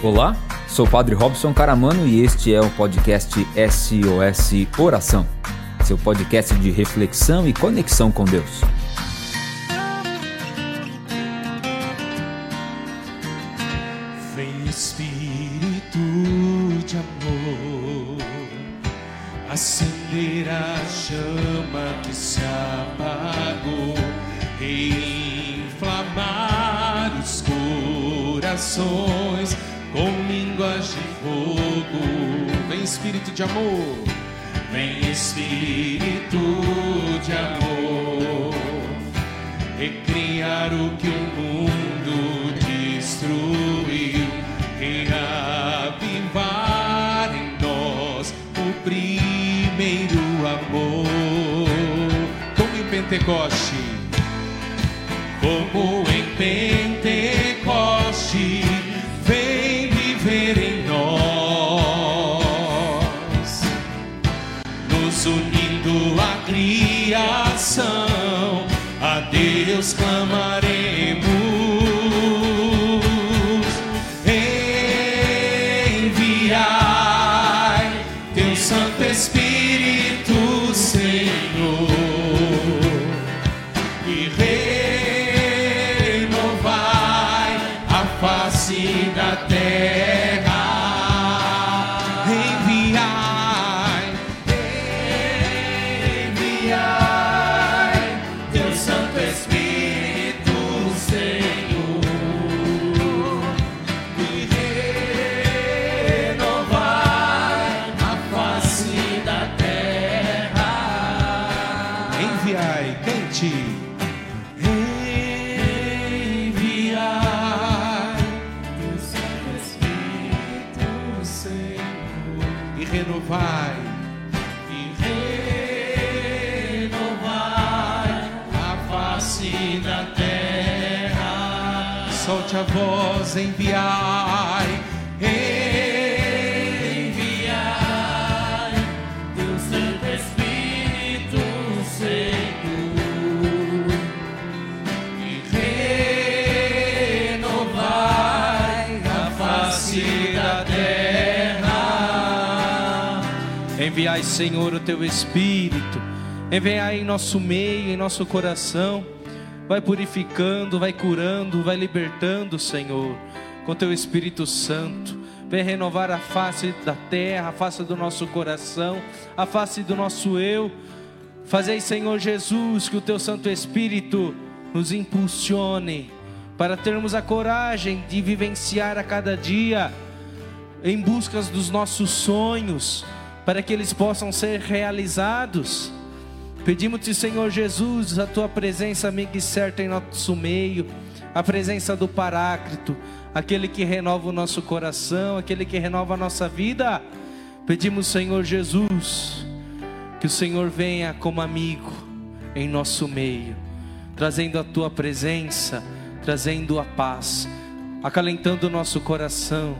Olá, sou o Padre Robson Caramano e este é o podcast SOS Oração, seu podcast de reflexão e conexão com Deus. Espírito de amor, vem Espírito de amor, recriar o que o mundo destruiu, reavivar em nós o primeiro amor. Como em Pentecoste, como em Pentecoste, Deus clamaremos. Voz, enviai, enviai teu Santo Espírito, Senhor, e renovai a face da terra. Enviai, Senhor, o teu Espírito, enviai em nosso meio, em nosso coração, vai purificando, vai curando, vai libertando, Senhor, com teu Espírito Santo. Vem renovar a face da terra, a face do nosso coração, a face do nosso eu. Fazei, Senhor Jesus, que o teu Santo Espírito nos impulsione para termos a coragem de vivenciar a cada dia em busca dos nossos sonhos, para que eles possam ser realizados. Pedimos-te, Senhor Jesus, a tua presença amiga e certa em nosso meio, a presença do Paráclito, aquele que renova o nosso coração, aquele que renova a nossa vida. Pedimos, Senhor Jesus, que o Senhor venha como amigo em nosso meio, trazendo a tua presença, trazendo a paz, acalentando o nosso coração.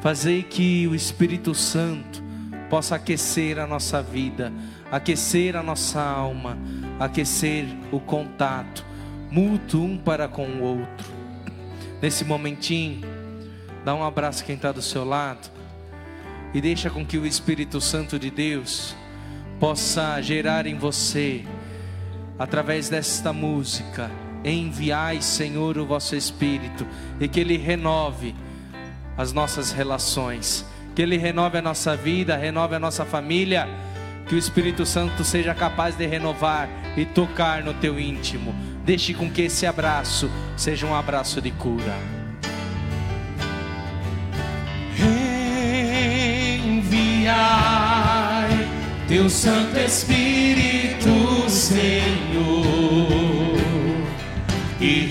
Fazei que o Espírito Santo possa aquecer a nossa vida, aquecer a nossa alma, aquecer o contato mútuo um para com o outro. Nesse momentinho, dá um abraço a quem está do seu lado e deixa com que o Espírito Santo de Deus possa gerar em você, através desta música, enviai, Senhor, o vosso Espírito e que Ele renove as nossas relações, que Ele renove a nossa vida, renove a nossa família, que o Espírito Santo seja capaz de renovar e tocar no teu íntimo. Deixe com que esse abraço seja um abraço de cura. Enviai teu Santo Espírito, Senhor, e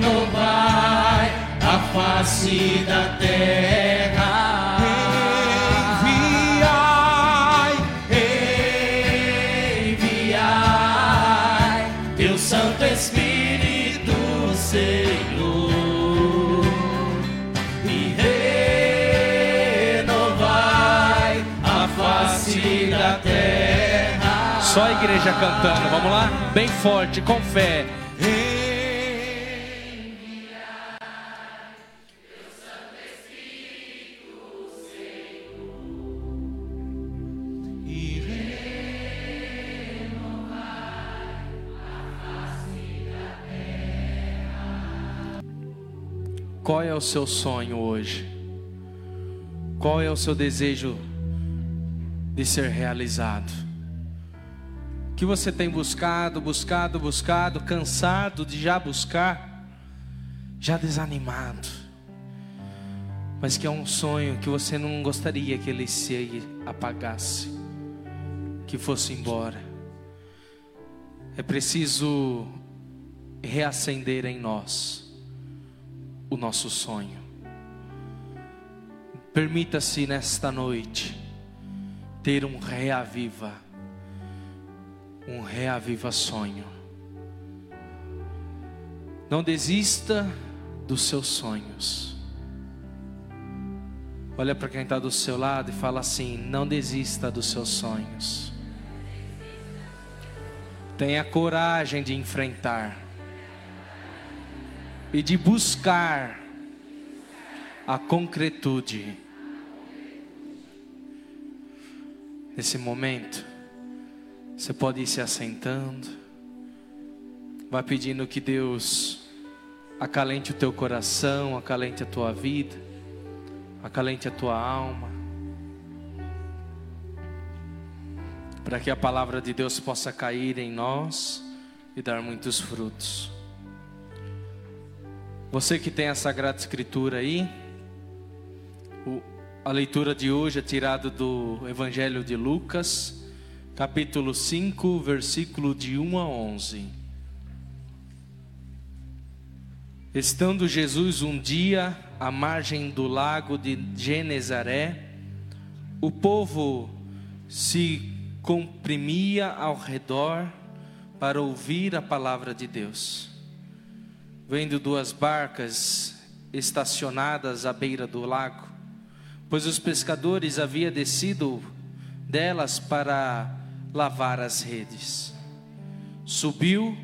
renovai a face da terra. Só a igreja cantando, vamos lá? Bem forte, com fé. Qual é o seu sonho hoje? Qual é o seu desejo de ser realizado? Que você tem buscado, buscado, buscado, cansado de já buscar, já desanimado. Mas que é um sonho que você não gostaria que ele se apagasse, que fosse embora. É preciso reacender em nós o nosso sonho. Permita-se nesta noite ter um reaviva, um reaviva sonho. Não desista dos seus sonhos. Olha para quem está do seu lado e fala assim: não desista dos seus sonhos. Tenha coragem de enfrentar e de buscar a concretude. Nesse momento, você pode ir se assentando, vai pedindo que Deus acalente o teu coração, acalente a tua vida, acalente a tua alma. para que a palavra de Deus possa cair em nós e dar muitos frutos. Você que tem a Sagrada Escritura aí, a leitura de hoje é tirada do Evangelho de Lucas, capítulo 5, versículo de 1 a 11. Estando Jesus um dia à margem do lago de Genezaré, o povo se comprimia ao redor para ouvir a palavra de Deus. Vendo duas barcas estacionadas à beira do lago, pois os pescadores haviam descido delas para lavar as redes. Subiu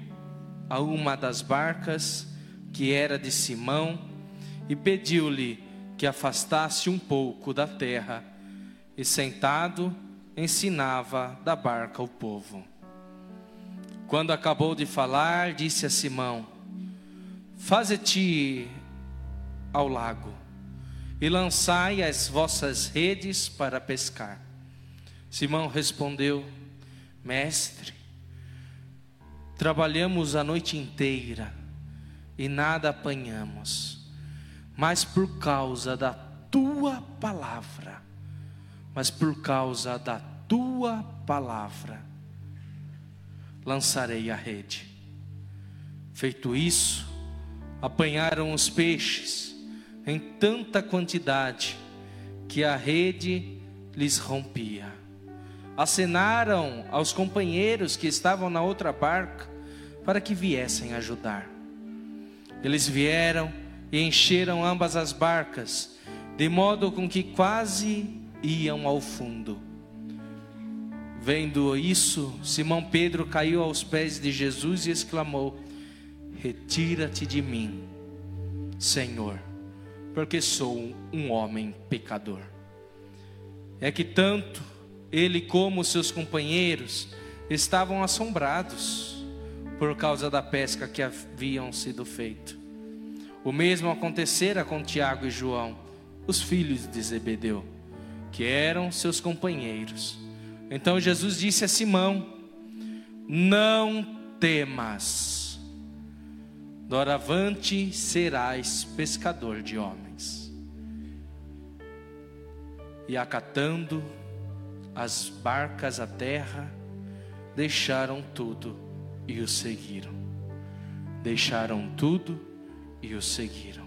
a uma das barcas, que era de Simão, e pediu-lhe que afastasse um pouco da terra, e sentado, ensinava da barca o povo. Quando acabou de falar, disse a Simão: Faze-te ao lago e lançai as vossas redes para pescar. Simão respondeu: Mestre, trabalhamos a noite inteira e nada apanhamos, mas por causa da tua palavra mas por causa da tua palavra lançarei a rede. Feito isso, apanharam os peixes em tanta quantidade que a rede lhes rompia. Acenaram aos companheiros que estavam na outra barca para que viessem ajudar. Eles vieram e encheram ambas as barcas, de modo com que quase iam ao fundo. Vendo isso, Simão Pedro caiu aos pés de Jesus e exclamou: Retira-te de mim, Senhor, porque sou um homem pecador. É que tanto ele como seus companheiros estavam assombrados por causa da pesca que haviam sido feito. O mesmo acontecera com Tiago e João, os filhos de Zebedeu que eram seus companheiros. Então Jesus disse a Simão: Não temas, doravante serás pescador de homens. E acatando as barcas à terra, deixaram tudo e o seguiram. Deixaram tudo e o seguiram.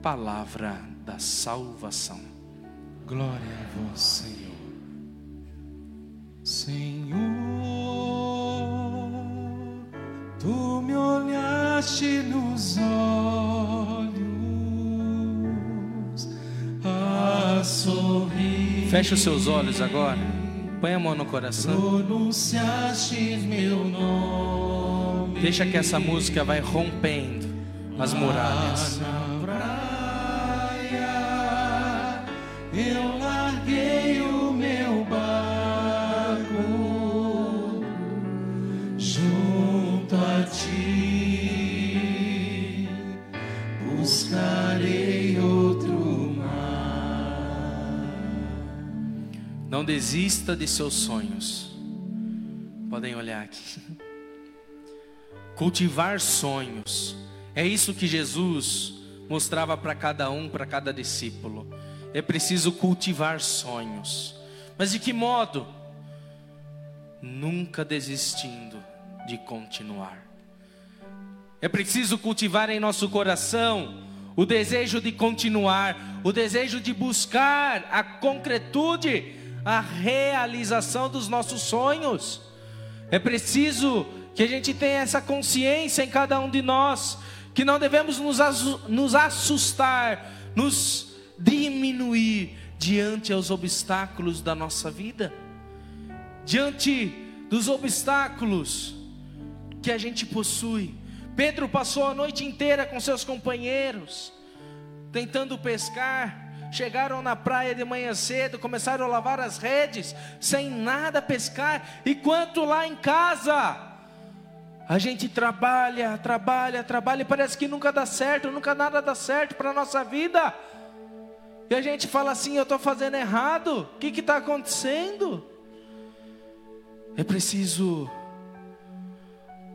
Palavra da salvação. Glória a vós, Senhor. Senhor, tu me olhaste nos olhos a sorrir. Feche os seus olhos agora. Põe a mão no coração. Pronunciaste meu nome. Deixa que essa música vai rompendo as muralhas. Não desista de seus sonhos. Podem olhar aqui. Cultivar sonhos. É isso que Jesus mostrava para cada um, para cada discípulo. É preciso cultivar sonhos. Mas de que modo? Nunca desistindo de continuar. É preciso cultivar em nosso coração o desejo de continuar, o desejo de buscar a concretude, a realização dos nossos sonhos. É preciso que a gente tenha essa consciência em cada um de nós, que não devemos nos assustar, nos diminuir diante aos obstáculos da nossa vida, diante dos obstáculos que a gente possui. Pedro passou a noite inteira com seus companheiros, tentando pescar. Chegaram na praia de manhã cedo, começaram a lavar as redes, sem nada pescar. Enquanto lá em casa, a gente trabalha, trabalha, trabalha, e parece que nunca dá certo, nunca nada dá certo para a nossa vida. E a gente fala assim: eu estou fazendo errado, o que está acontecendo? É preciso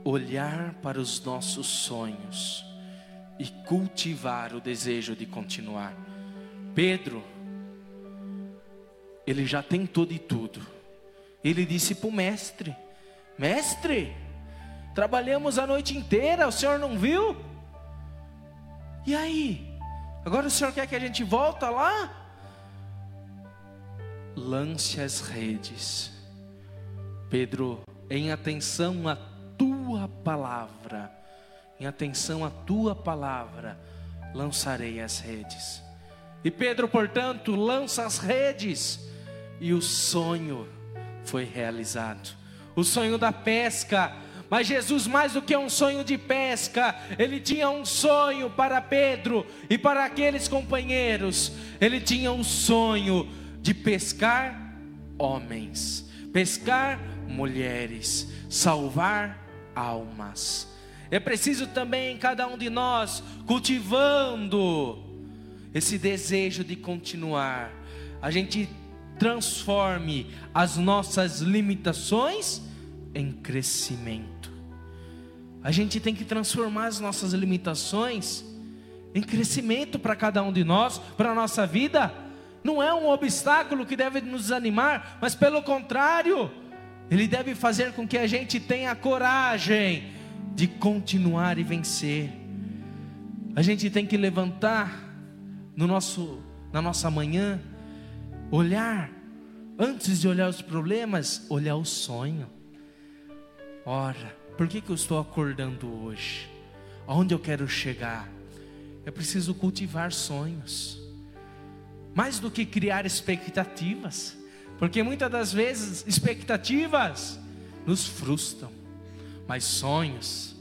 olhar para os nossos sonhos e cultivar o desejo de continuar. Pedro, ele já tentou de tudo. Ele disse para o mestre: Mestre, trabalhamos a noite inteira, o senhor não viu? E aí? Agora o senhor quer que a gente volta lá? Lance as redes. Pedro, em atenção a tua palavra, em atenção à tua palavra, lançarei as redes. E Pedro, portanto, lança as redes, e o sonho foi realizado. O sonho da pesca, mas Jesus, mais do que um sonho de pesca, ele tinha um sonho para Pedro e para aqueles companheiros. Ele tinha um sonho de pescar homens, pescar mulheres, salvar almas. É preciso também cada um de nós cultivando esse desejo de continuar. A gente transforme as nossas limitações em crescimento. A gente tem que transformar as nossas limitações em crescimento para cada um de nós, para a nossa vida. Não é um obstáculo que deve nos desanimar, mas pelo contrário, ele deve fazer com que a gente tenha coragem de continuar e vencer. A gente tem que levantar no nosso, na nossa manhã, olhar, antes de olhar os problemas, olhar o sonho. Ora, por que, que eu estou acordando hoje? Aonde eu quero chegar? É preciso cultivar sonhos, mais do que criar expectativas. Porque muitas das vezes expectativas nos frustram, mas sonhos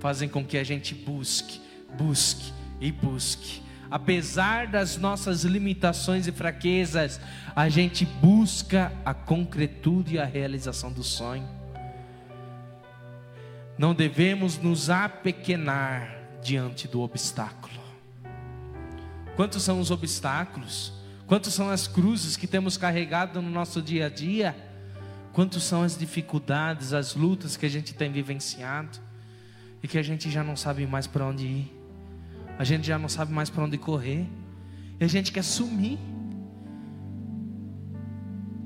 fazem com que a gente busque, busque e busque. Apesar das nossas limitações e fraquezas, a gente busca a concretude e a realização do sonho. Não devemos nos apequenar diante do obstáculo. Quantos são os obstáculos? Quantos são as cruzes que temos carregado no nosso dia a dia? Quantos são as dificuldades, as lutas que a gente tem vivenciado e que a gente já não sabe mais para onde ir, a gente já não sabe mais para onde correr, e a gente quer sumir.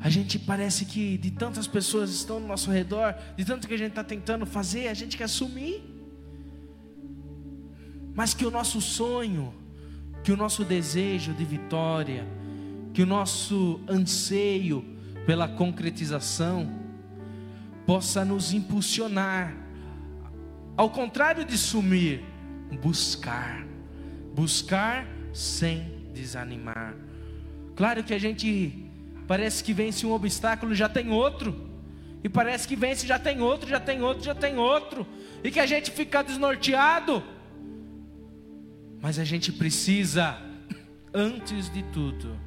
A gente parece que de tantas pessoas estão no nosso redor, de tanto que a gente está tentando fazer, a gente quer sumir. Mas que o nosso sonho, que o nosso desejo de vitória, que o nosso anseio pela concretização possa nos impulsionar, ao contrário de sumir, buscar, buscar sem desanimar. Claro que a gente parece que vence um obstáculo, já tem outro, e parece que vence, já tem outro, já tem outro, já tem outro, e que a gente fica desnorteado, mas a gente precisa, antes de tudo,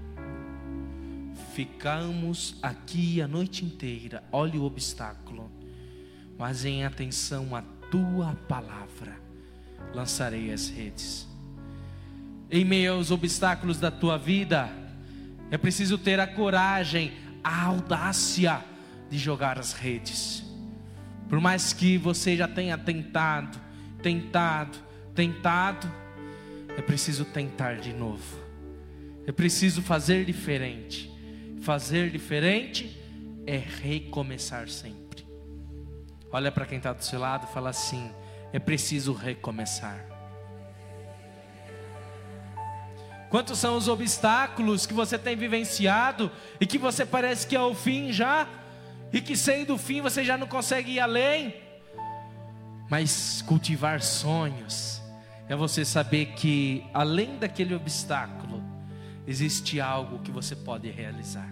Ficamos aqui a noite inteira, olhe o obstáculo, mas em atenção à tua palavra, lançarei as redes. Em meio aos obstáculos da tua vida, é preciso ter a coragem, a audácia de jogar as redes. Por mais que você já tenha tentado, tentado, tentado, é preciso tentar de novo. É preciso fazer diferente. Fazer diferente é recomeçar sempre. Olha para quem está do seu lado e fala assim: é preciso recomeçar. Quantos são os obstáculos que você tem vivenciado e que você parece que é o fim já? E que sendo o fim você já não consegue ir além? Mas cultivar sonhos é você saber que além daquele obstáculo existe algo que você pode realizar.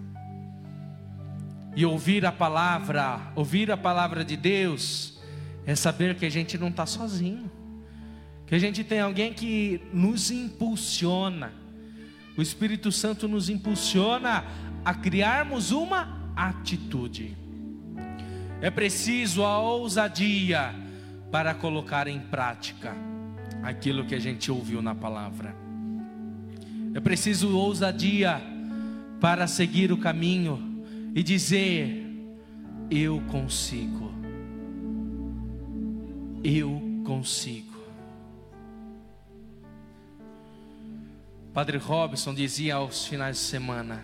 E ouvir a palavra, ouvir a palavra de Deus, é saber que a gente não está sozinho, que a gente tem alguém que nos impulsiona, o Espírito Santo nos impulsiona a criarmos uma atitude. É preciso a ousadia para colocar em prática aquilo que a gente ouviu na palavra. É preciso ousadia para seguir o caminho e dizer: Eu consigo. Eu consigo. Padre Robson dizia aos finais de semana: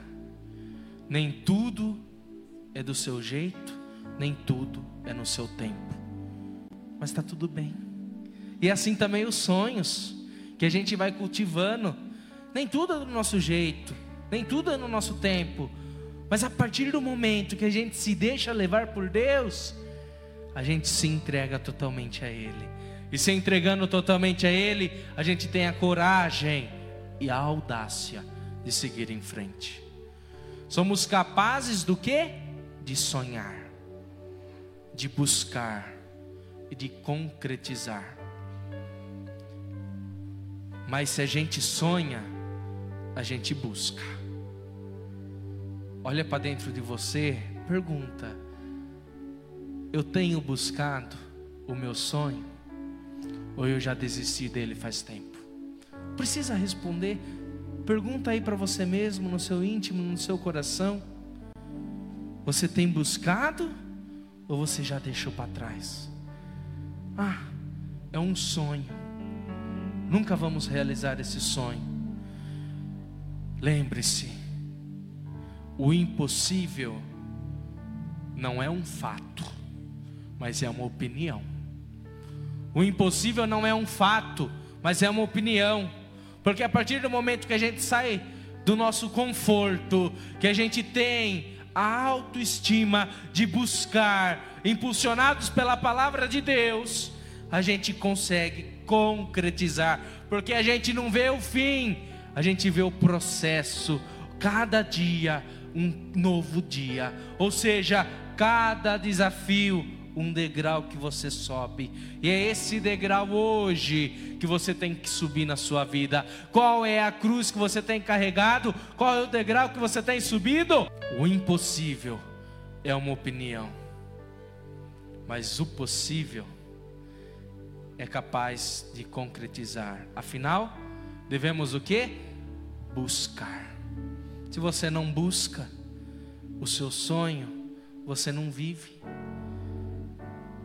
nem tudo é do seu jeito, nem tudo é no seu tempo, mas está tudo bem. E assim também os sonhos que a gente vai cultivando, nem tudo é do nosso jeito, nem tudo é no nosso tempo, mas a partir do momento que a gente se deixa levar por Deus, a gente se entrega totalmente a Ele. E se entregando totalmente a Ele, a gente tem a coragem e a audácia de seguir em frente. Somos capazes do que? De sonhar, de buscar e de concretizar. Mas se a gente sonha, a gente busca. Olha para dentro de você, pergunta: Eu tenho buscado o meu sonho? Ou eu já desisti dele faz tempo? Precisa responder. Pergunta aí para você mesmo, no seu íntimo, no seu coração. Você tem buscado ou você já deixou para trás? Ah, é um sonho. Nunca vamos realizar esse sonho. Lembre-se, o impossível não é um fato, mas é uma opinião. O impossível não é um fato, mas é uma opinião. Porque a partir do momento que a gente sai do nosso conforto, que a gente tem a autoestima de buscar, impulsionados pela palavra de Deus, a gente consegue concretizar, porque a gente não vê o fim, a gente vê o processo, cada dia um novo dia, ou seja, cada desafio um degrau que você sobe, e é esse degrau hoje que você tem que subir na sua vida. Qual é a cruz que você tem carregado? Qual é o degrau que você tem subido? O impossível é uma opinião, mas o possível é capaz de concretizar. Afinal, devemos o que? Buscar. Se você não busca o seu sonho, você não vive.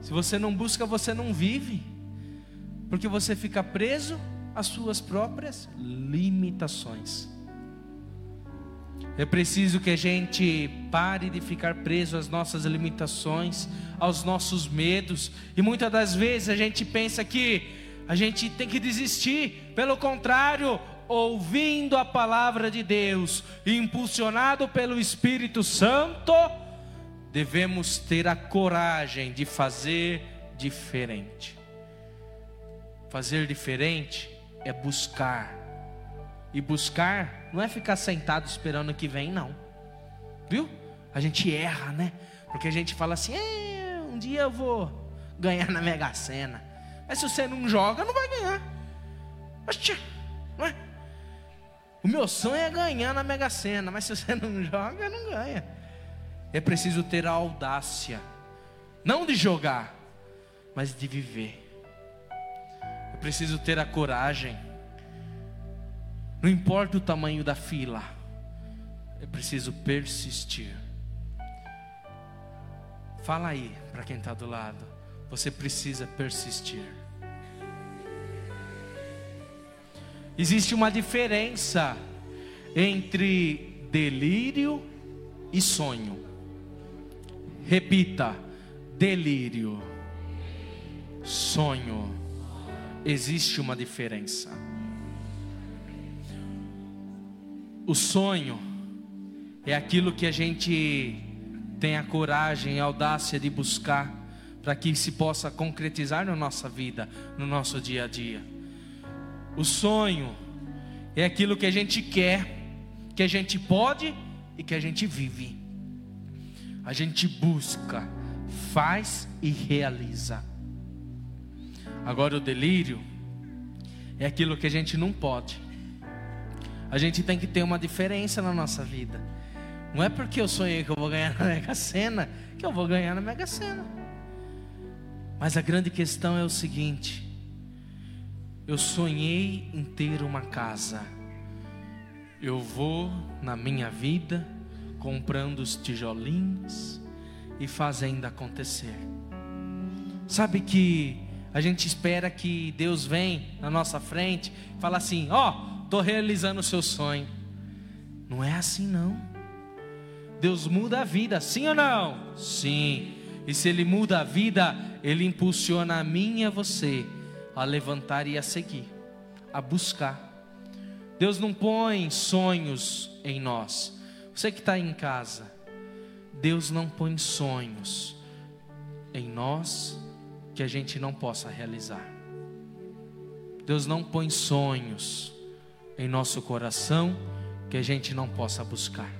Se você não busca, você não vive, porque você fica preso às suas próprias limitações. É preciso que a gente pare de ficar preso às nossas limitações, aos nossos medos, e muitas das vezes a gente pensa que a gente tem que desistir, pelo contrário, ouvindo a palavra de Deus, impulsionado pelo Espírito Santo, devemos ter a coragem de fazer diferente. Fazer diferente é buscar. E buscar não é ficar sentado esperando que vem, não. Viu? A gente erra, né? Porque a gente fala assim: é, um dia eu vou ganhar na Mega Sena. Mas se você não joga, não vai ganhar. Não é? O meu sonho é ganhar na Mega Sena, mas se você não joga, não ganha. É preciso ter a audácia, não de jogar, mas de viver. É preciso ter a coragem. Não importa o tamanho da fila, é preciso persistir. Fala aí para quem está do lado. Você precisa persistir. Existe uma diferença entre delírio e sonho. Repita: delírio, sonho. Existe uma diferença. O sonho é aquilo que a gente tem a coragem e audácia de buscar para que se possa concretizar na nossa vida, no nosso dia a dia. O sonho é aquilo que a gente quer, que a gente pode e que a gente vive. A gente busca, faz e realiza. Agora o delírio é aquilo que a gente não pode. A gente tem que ter uma diferença na nossa vida. Não é porque eu sonhei que eu vou ganhar na Mega Sena que eu vou ganhar na Mega Sena. Mas a grande questão é o seguinte: eu sonhei em ter uma casa. Eu vou na minha vida comprando os tijolinhos e fazendo acontecer. Sabe que a gente espera que Deus vem na nossa frente fala assim: "Ó, oh, tô realizando o seu sonho". Não é assim não. Deus muda a vida, sim ou não? Sim. E se Ele muda a vida, Ele impulsiona a mim e a você a levantar e a seguir, a buscar. Deus não põe sonhos em nós. Você que está em casa, Deus não põe sonhos em nós que a gente não possa realizar. Deus não põe sonhos em nosso coração que a gente não possa buscar.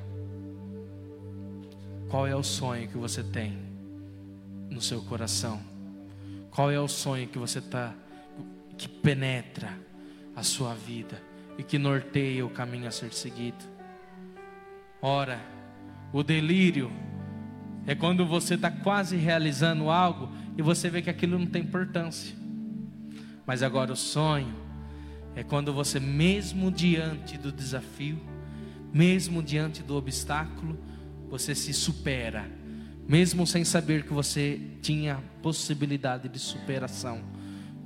Qual é o sonho que você tem no seu coração? Qual é o sonho que você está que penetra a sua vida e que norteia o caminho a ser seguido? Ora, o delírio é quando você está quase realizando algo e você vê que aquilo não tem importância. Mas agora o sonho é quando você, mesmo diante do desafio, mesmo diante do obstáculo, você se supera, mesmo sem saber que você tinha possibilidade de superação.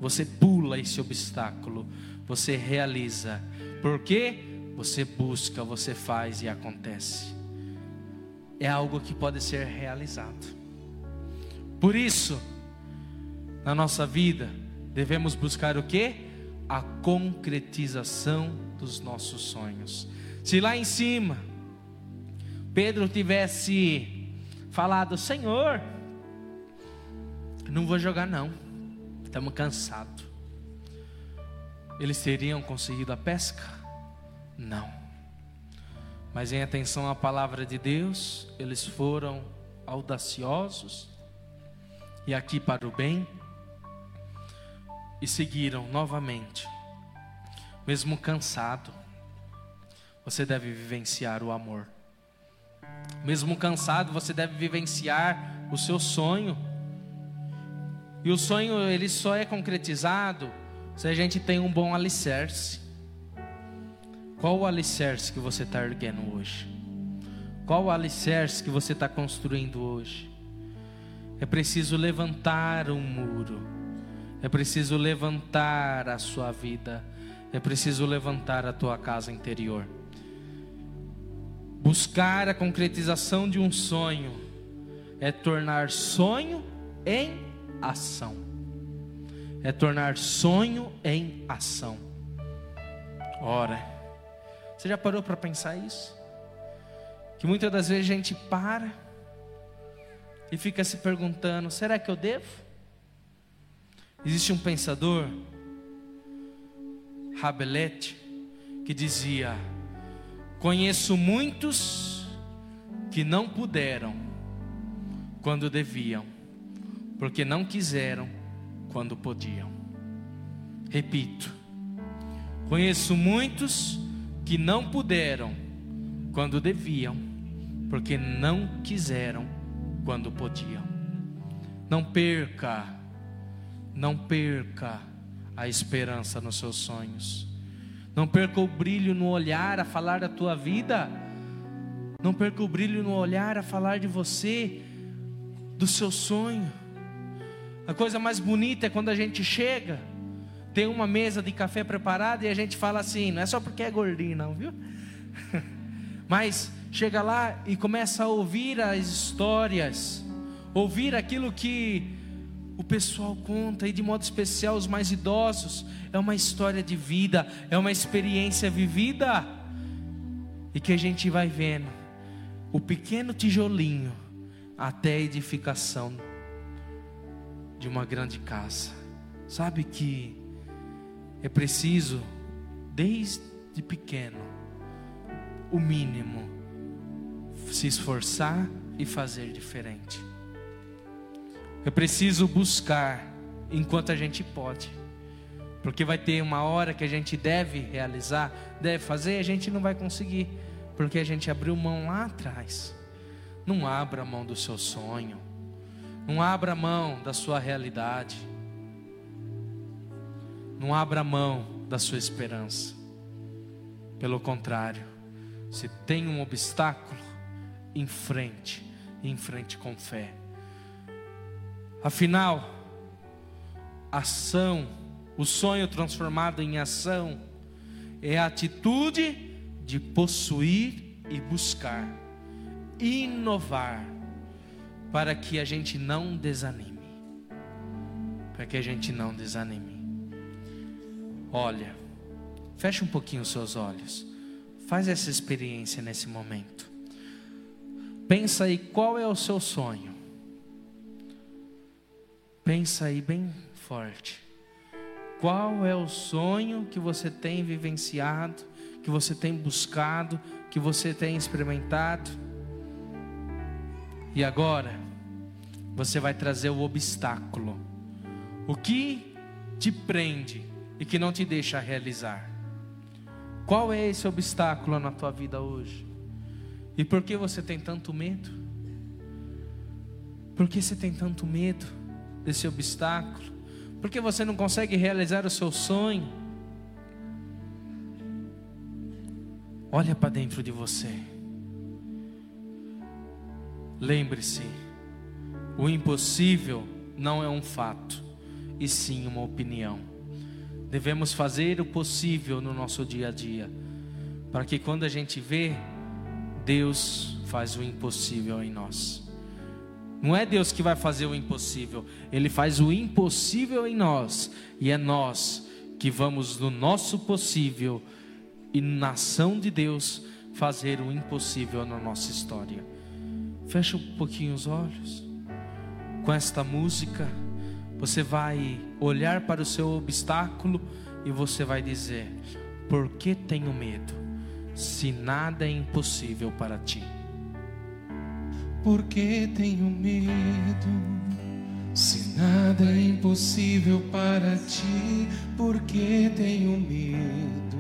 Você pula esse obstáculo, você realiza. Porque você busca, você faz e acontece. É algo que pode ser realizado. Por isso, na nossa vida, devemos buscar o que? A concretização dos nossos sonhos. Se lá em cima Pedro tivesse falado: Senhor, não vou jogar, não, estamos cansados. Eles teriam conseguido a pesca? Não. Mas em atenção à palavra de Deus, eles foram audaciosos e aqui para o bem e seguiram novamente. Mesmo cansado, você deve vivenciar o amor. Mesmo cansado, você deve vivenciar o seu sonho. E o sonho ele só é concretizado se a gente tem um bom alicerce. Qual o alicerce que você está erguendo hoje? Qual o alicerce que você está construindo hoje? É preciso levantar um muro. É preciso levantar a sua vida. É preciso levantar a tua casa interior. Buscar a concretização de um sonho é tornar sonho em ação. É tornar sonho em ação. Ora, você já parou para pensar isso? Que muitas das vezes a gente para e fica se perguntando: será que eu devo? Existe um pensador, Rabelete, que dizia: Conheço muitos que não puderam quando deviam, porque não quiseram quando podiam. Repito, conheço muitos que não puderam quando deviam, porque não quiseram quando podiam. Não perca, não perca a esperança nos seus sonhos. Não perca o brilho no olhar a falar da tua vida. Não perca o brilho no olhar a falar de você. do seu sonho. A coisa mais bonita é quando a gente chega, tem uma mesa de café preparada e a gente fala assim, não é só porque é gordinho, não, viu? Mas chega lá e começa a ouvir as histórias, ouvir aquilo que o pessoal conta, e de modo especial os mais idosos, é uma história de vida, é uma experiência vivida, e que a gente vai vendo o pequeno tijolinho até a edificação de uma grande casa. Sabe que é preciso, desde pequeno, o mínimo, se esforçar e fazer diferente. É preciso buscar enquanto a gente pode. Porque vai ter uma hora que a gente deve realizar, deve fazer, e a gente não vai conseguir, porque a gente abriu mão lá atrás. Não abra mão do seu sonho. Não abra mão da sua realidade. Não abra mão da sua esperança. Pelo contrário, se tem um obstáculo, em frente, em frente com fé. Afinal, ação, o sonho transformado em ação, é a atitude de possuir e buscar, inovar, para que a gente não desanime. Para que a gente não desanime. Olha, feche um pouquinho os seus olhos. Faz essa experiência nesse momento. Pensa aí qual é o seu sonho. Pensa aí bem forte. Qual é o sonho que você tem vivenciado, que você tem buscado, que você tem experimentado? E agora, você vai trazer o obstáculo. O que te prende e que não te deixa realizar? Qual é esse obstáculo na tua vida hoje? E por que você tem tanto medo? Por que você tem tanto medo? desse obstáculo? Porque você não consegue realizar o seu sonho? Olha para dentro de você. Lembre-se, o impossível não é um fato, e sim uma opinião. Devemos fazer o possível no nosso dia a dia, para que quando a gente vê, Deus faz o impossível em nós. Não é Deus que vai fazer o impossível, Ele faz o impossível em nós, e é nós que vamos no nosso possível e na ação de Deus fazer o impossível na nossa história. Fecha um pouquinho os olhos. Com esta música, você vai olhar para o seu obstáculo e você vai dizer: Por que tenho medo? Se nada é impossível para ti. Porque tenho medo. Se nada é impossível para ti, porque tenho medo.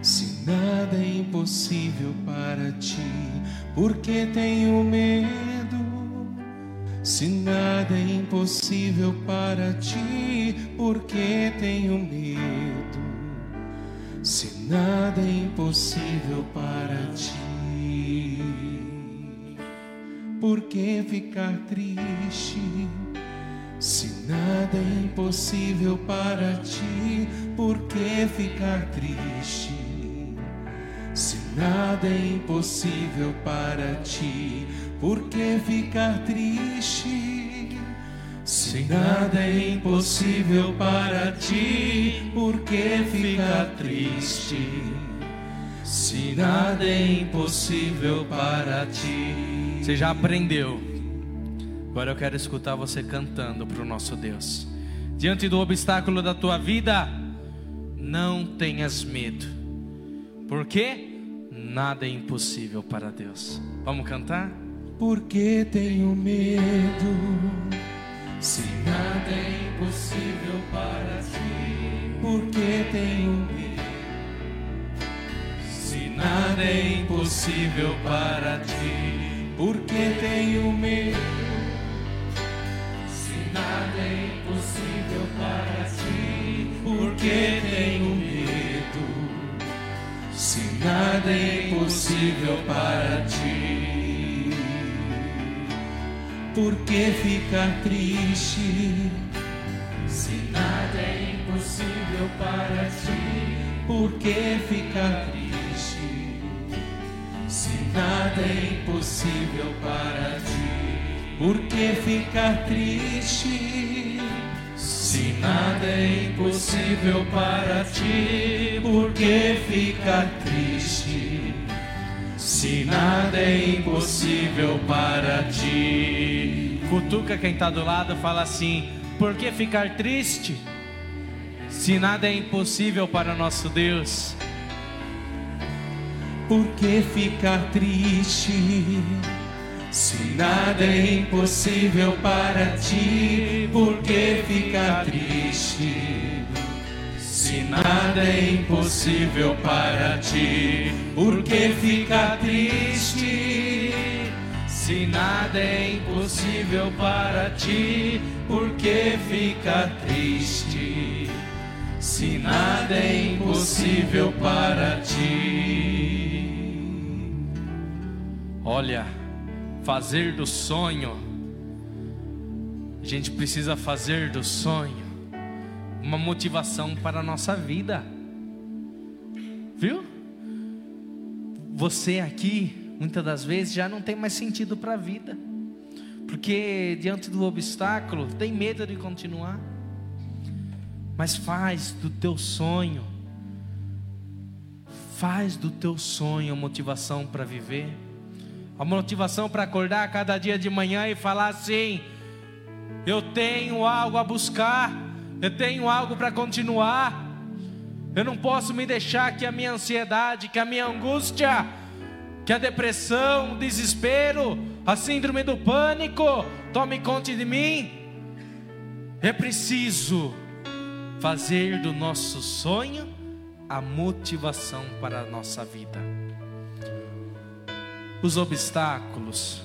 Se nada é impossível para ti, porque tenho medo. Se nada é impossível para ti, porque tenho medo. Se nada é impossível para ti. Por que ficar triste? Se nada é impossível para ti, por que ficar triste? Se nada é impossível para ti, por que ficar triste? Se nada é impossível para ti, por que ficar triste? Se nada é impossível para ti. Você já aprendeu. Agora eu quero escutar você cantando para o nosso Deus. Diante do obstáculo da tua vida, não tenhas medo. Porque nada é impossível para Deus. Vamos cantar? Porque tenho medo. Se nada é impossível para ti, porque tenho medo. Se nada é impossível para ti porque tenho medo. Se nada é impossível para ti, porque tenho medo. Se nada é impossível para ti, Por que ficar triste? Se nada é impossível para ti, Por que ficar triste? Se nada é impossível para ti, por que ficar triste? Se nada é impossível para ti, por que ficar triste? Se nada é impossível para ti. Cutuca quem está do lado, fala assim: por que ficar triste? Se nada é impossível para nosso Deus. Por que ficar triste? Se nada é impossível para ti, por que ficar triste? Se nada é impossível para ti, por que ficar triste? Se nada é impossível para ti, por que ficar triste? Se nada é impossível para ti. Olha, fazer do sonho, a gente precisa fazer do sonho uma motivação para a nossa vida, viu? Você aqui, muitas das vezes, já não tem mais sentido para a vida, porque diante do obstáculo tem medo de continuar, mas faz do teu sonho, faz do teu sonho a motivação para viver. A motivação para acordar cada dia de manhã e falar assim: eu tenho algo a buscar, eu tenho algo para continuar. Eu não posso me deixar que a minha ansiedade, que a minha angústia, que a depressão, o desespero, a síndrome do pânico tome conta de mim. É preciso fazer do nosso sonho a motivação para a nossa vida. Os obstáculos,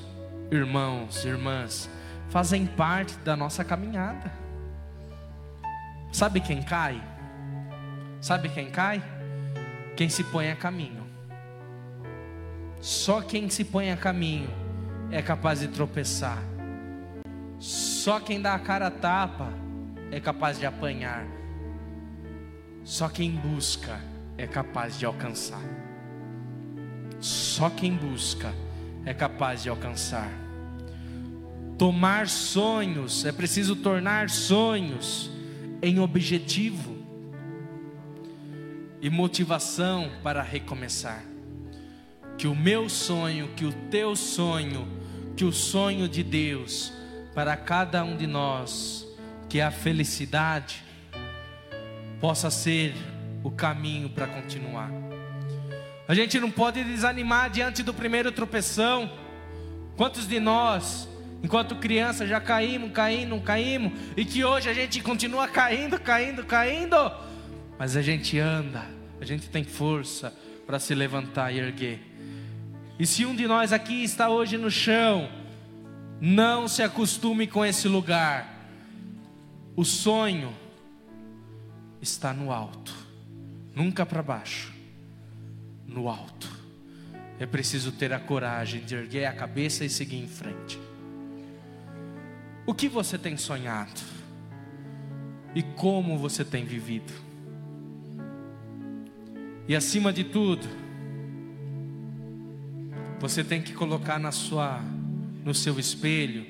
irmãos, irmãs, fazem parte da nossa caminhada. Sabe quem cai? Sabe quem cai? Quem se põe a caminho. Só quem se põe a caminho é capaz de tropeçar. Só quem dá a cara a tapa é capaz de apanhar. Só quem busca é capaz de alcançar. Só quem busca é capaz de alcançar. Tomar sonhos, é preciso tornar sonhos em objetivo e motivação para recomeçar. Que o meu sonho, que o teu sonho, que o sonho de Deus para cada um de nós, que é a felicidade, possa ser o caminho para continuar. A gente não pode desanimar diante do primeiro tropeção. Quantos de nós, enquanto criança, já caímos, caímos, caímos, e que hoje a gente continua caindo, caindo, caindo, mas a gente anda, a gente tem força para se levantar e erguer. E se um de nós aqui está hoje no chão, não se acostume com esse lugar. O sonho está no alto, nunca para baixo no alto. É preciso ter a coragem de erguer a cabeça e seguir em frente. O que você tem sonhado? E como você tem vivido? E acima de tudo, você tem que colocar na sua no seu espelho,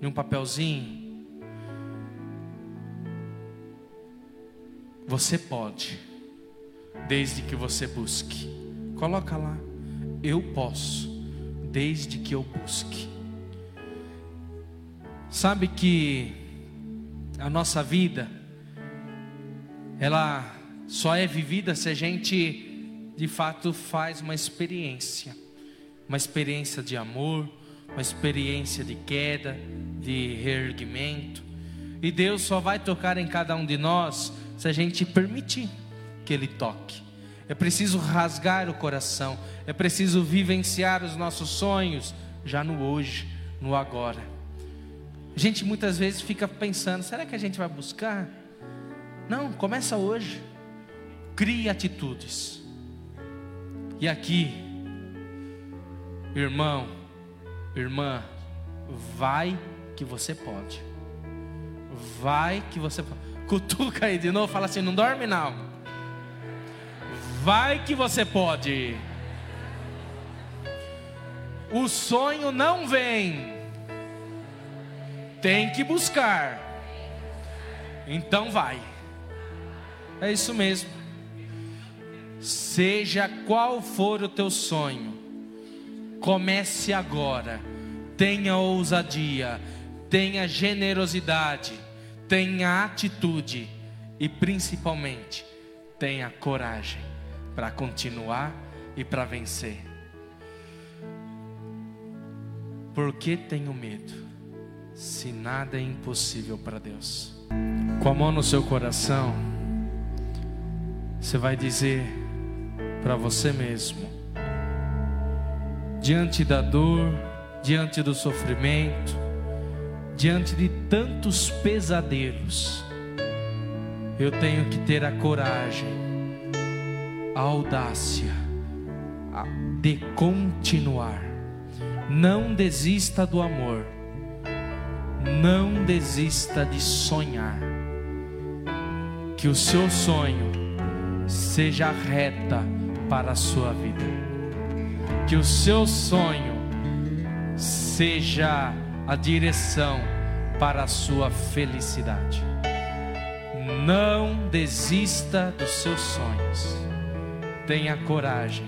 em um papelzinho. Você pode, desde que você busque. Coloca lá. Eu posso, desde que eu busque. Sabe que a nossa vida, ela só é vivida se a gente de fato faz uma experiência, uma experiência de amor, uma experiência de queda, de reerguimento. E Deus só vai tocar em cada um de nós se a gente permitir que Ele toque. É preciso rasgar o coração, é preciso vivenciar os nossos sonhos já no hoje, no agora. A gente muitas vezes fica pensando: será que a gente vai buscar? Não, começa hoje. Crie atitudes. E aqui, irmão, irmã, vai que você pode. Vai que você pode. Cutuca aí de novo, fala assim: não dorme não. Vai que você pode. O sonho não vem, tem que buscar. Então vai. É isso mesmo. Seja qual for o teu sonho, comece agora. Tenha ousadia, tenha generosidade, tenha atitude e principalmente tenha coragem para continuar e para vencer. Por que tenho medo? Se nada é impossível para Deus. Com a mão no seu coração, você vai dizer para você mesmo, diante da dor, diante do sofrimento, diante de tantos pesadelos, eu tenho que ter a coragem, a audácia de continuar. Não desista do amor, não desista de sonhar. Que o seu sonho seja reta para a sua vida. Que o seu sonho seja a direção para a sua felicidade. Não desista dos seus sonhos. Tenha coragem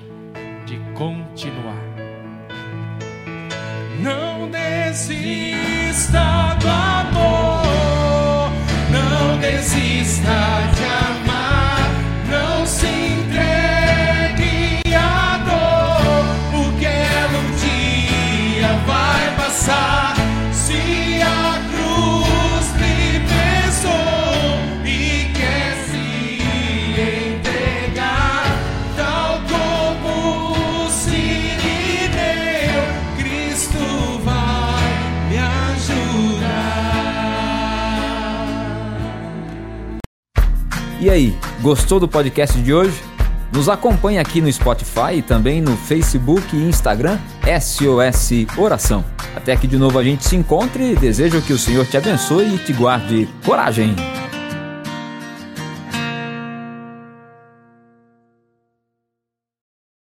de continuar. Não desista do amor. Não desista de amar. E aí, gostou do podcast de hoje? Nos acompanhe aqui no Spotify e também no Facebook e Instagram SOS Oração. Até que de novo a gente se encontre. Desejo que o Senhor te abençoe e te guarde coragem.